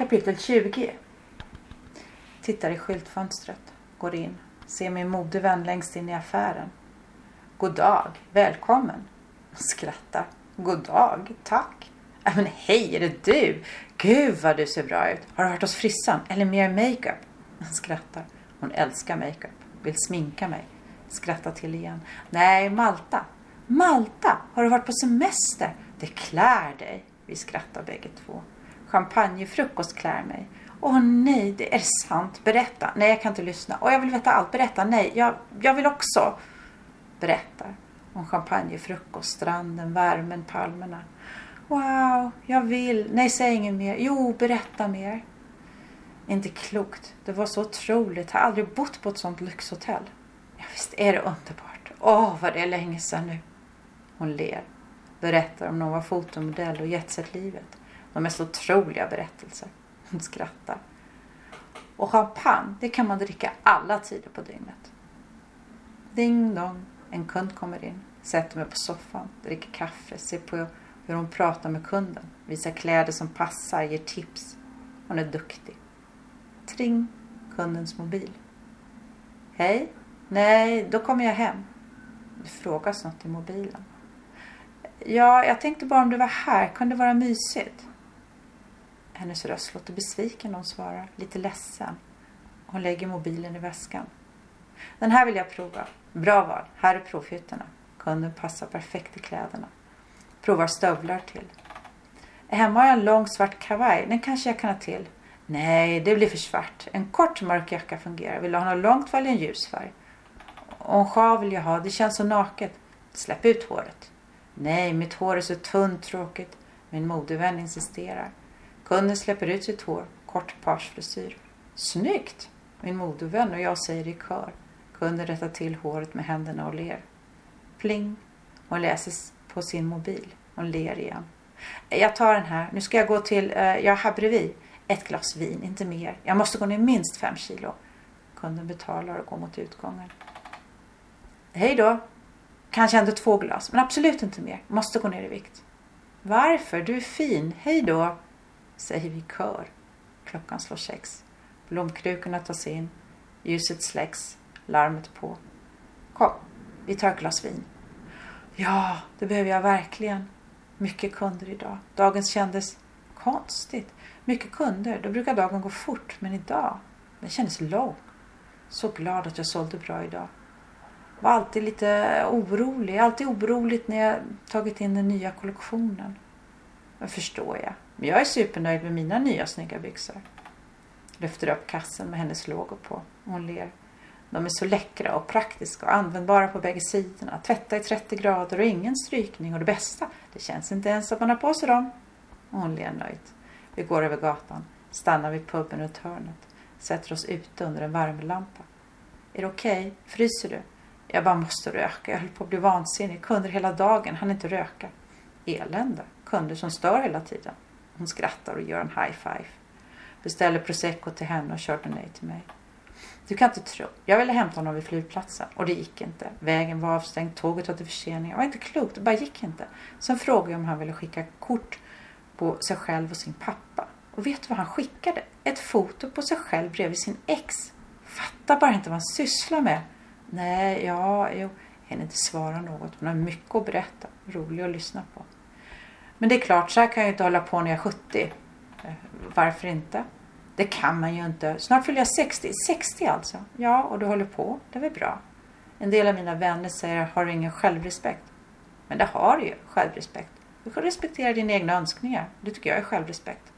Kapitel 20 Tittar i skyltfönstret. Går in. Ser min modevän längst in i affären. God dag. Välkommen. Skrattar. God dag. Tack. Äh, men hej, är det du? Gud vad du ser bra ut. Har du varit hos frissan? Eller mer makeup? Skrattar. Hon älskar makeup. Vill sminka mig. Skrattar till igen. Nej, Malta. Malta? Har du varit på semester? Det klär dig. Vi skrattar bägge två. Champagnefrukost klär mig. Åh nej, det är sant. Berätta. Nej, jag kan inte lyssna. Och jag vill veta allt. Berätta. Nej, jag, jag vill också. Berättar. Om champagnefrukost, stranden, värmen, palmerna. Wow, jag vill. Nej, säg inget mer. Jo, berätta mer. Inte klokt. Det var så otroligt. Jag har aldrig bott på ett sånt lyxhotell. Ja, visst är det underbart. Åh, vad det är länge sedan nu. Hon ler. Berättar om när hon var fotomodell och jetset-livet. De mest otroliga berättelser. Hon skrattar. Och champagne, det kan man dricka alla tider på dygnet. Ding dong, en kund kommer in. Sätter mig på soffan, dricker kaffe, ser på hur hon pratar med kunden. Visar kläder som passar, ger tips. Hon är duktig. Tring, kundens mobil. Hej? Nej, då kommer jag hem. Det frågas något i mobilen. Ja, jag tänkte bara om du var här. Kunde det vara mysigt? Hennes röst låter besviken när hon svarar. Lite ledsen. Hon lägger mobilen i väskan. Den här vill jag prova. Bra val. Här är provhytterna. Kunden passar perfekt i kläderna. Provar stövlar till. Hemma har jag en lång svart kavaj. Den kanske jag kan ha till. Nej, det blir för svart. En kort mörk jacka fungerar. Vill du ha något långt val en ljus färg? Och en sjal vill jag ha. Det känns så naket. Släpp ut håret. Nej, mitt hår är så tunt tråkigt. Min modevän insisterar. Kunden släpper ut sitt hår. Kort parsfrisyr. Snyggt! Min modevän och jag säger i kör. Kunden rättar till håret med händerna och ler. Pling! Hon läser på sin mobil. Hon ler igen. Jag tar den här. Nu ska jag gå till, uh, jag är här bredvid. Ett glas vin, inte mer. Jag måste gå ner minst fem kilo. Kunden betalar och går mot utgången. Hej då! Kanske ändå två glas, men absolut inte mer. Måste gå ner i vikt. Varför? Du är fin. Hej då! Säger vi i kör. Klockan slår sex. Blomkrukorna tas in. Ljuset släcks. Larmet på. Kom, vi tar ett glas vin. Ja, det behöver jag verkligen. Mycket kunder idag. Dagen kändes konstigt. Mycket kunder. Då brukar dagen gå fort. Men idag, den kändes lång. Så glad att jag sålde bra idag. Var alltid lite orolig. Alltid oroligt när jag tagit in den nya kollektionen. Det förstår jag. Men jag är supernöjd med mina nya snygga byxor. Lyfter upp kassen med hennes logo på. Hon ler. De är så läckra och praktiska och användbara på bägge sidorna. Tvätta i 30 grader och ingen strykning. Och det bästa, det känns inte ens att man har på sig dem. Och hon ler nöjt. Vi går över gatan, stannar vid puben runt hörnet, sätter oss ute under en värmelampa. Är det okej? Okay? Fryser du? Jag bara måste röka. Jag höll på att bli vansinnig. Kunder hela dagen, han inte röka. Elände. Kunder som stör hela tiden. Hon skrattar och gör en high five. Beställer prosecco till henne och körde nej till mig. Du kan inte tro. Jag ville hämta honom vid flygplatsen och det gick inte. Vägen var avstängd, tåget hade försening. Det var inte klokt, det bara gick inte. Sen frågade jag om han ville skicka kort på sig själv och sin pappa. Och vet du vad han skickade? Ett foto på sig själv bredvid sin ex. Fattar bara inte vad han sysslar med. Nej, ja, jo. Hinner inte svara något. Hon har mycket att berätta. Rolig att lyssna på. Men det är klart, så här kan jag inte hålla på när jag är 70. Eh, varför inte? Det kan man ju inte. Snart fyller jag 60. 60 alltså? Ja, och du håller på. Det är väl bra. En del av mina vänner säger, har du ingen självrespekt? Men det har du ju, självrespekt. Du får respektera dina egna önskningar. Det tycker jag är självrespekt.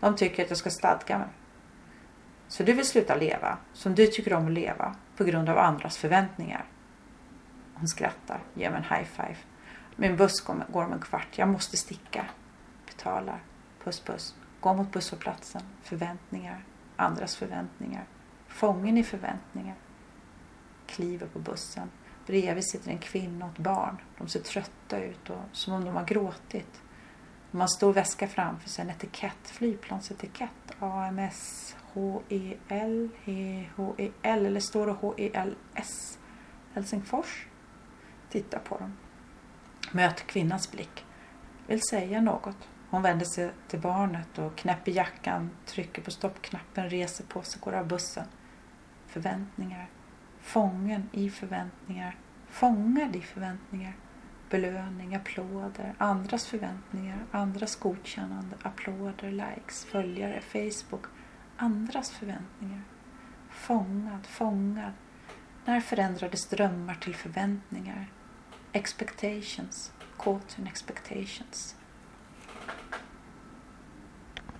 De tycker att jag ska stadga mig. Så du vill sluta leva som du tycker om att leva på grund av andras förväntningar. Hon skrattar, ger mig en high five. Min buss går om en kvart. Jag måste sticka. Betalar. Puss puss. Gå mot busshållplatsen. Förväntningar. Andras förväntningar. Fången i förväntningar. Kliver på bussen. Bredvid sitter en kvinna och ett barn. De ser trötta ut och som om de har gråtit. De har en stor väska framför sig, en etikett, flygplansetikett. AMS HEL. HEL. Eller står det HELS? Helsingfors? Titta på dem. Möt kvinnans blick. Vill säga något. Hon vänder sig till barnet och knäpper jackan, trycker på stoppknappen, reser på sig, går av bussen. Förväntningar. Fången i förväntningar. Fångad i förväntningar. Belöning, applåder, andras förväntningar, andras godkännande, applåder, likes, följare, Facebook, andras förväntningar. Fångad, fångad. När förändrades drömmar till förväntningar? Expectations, caught in expectations.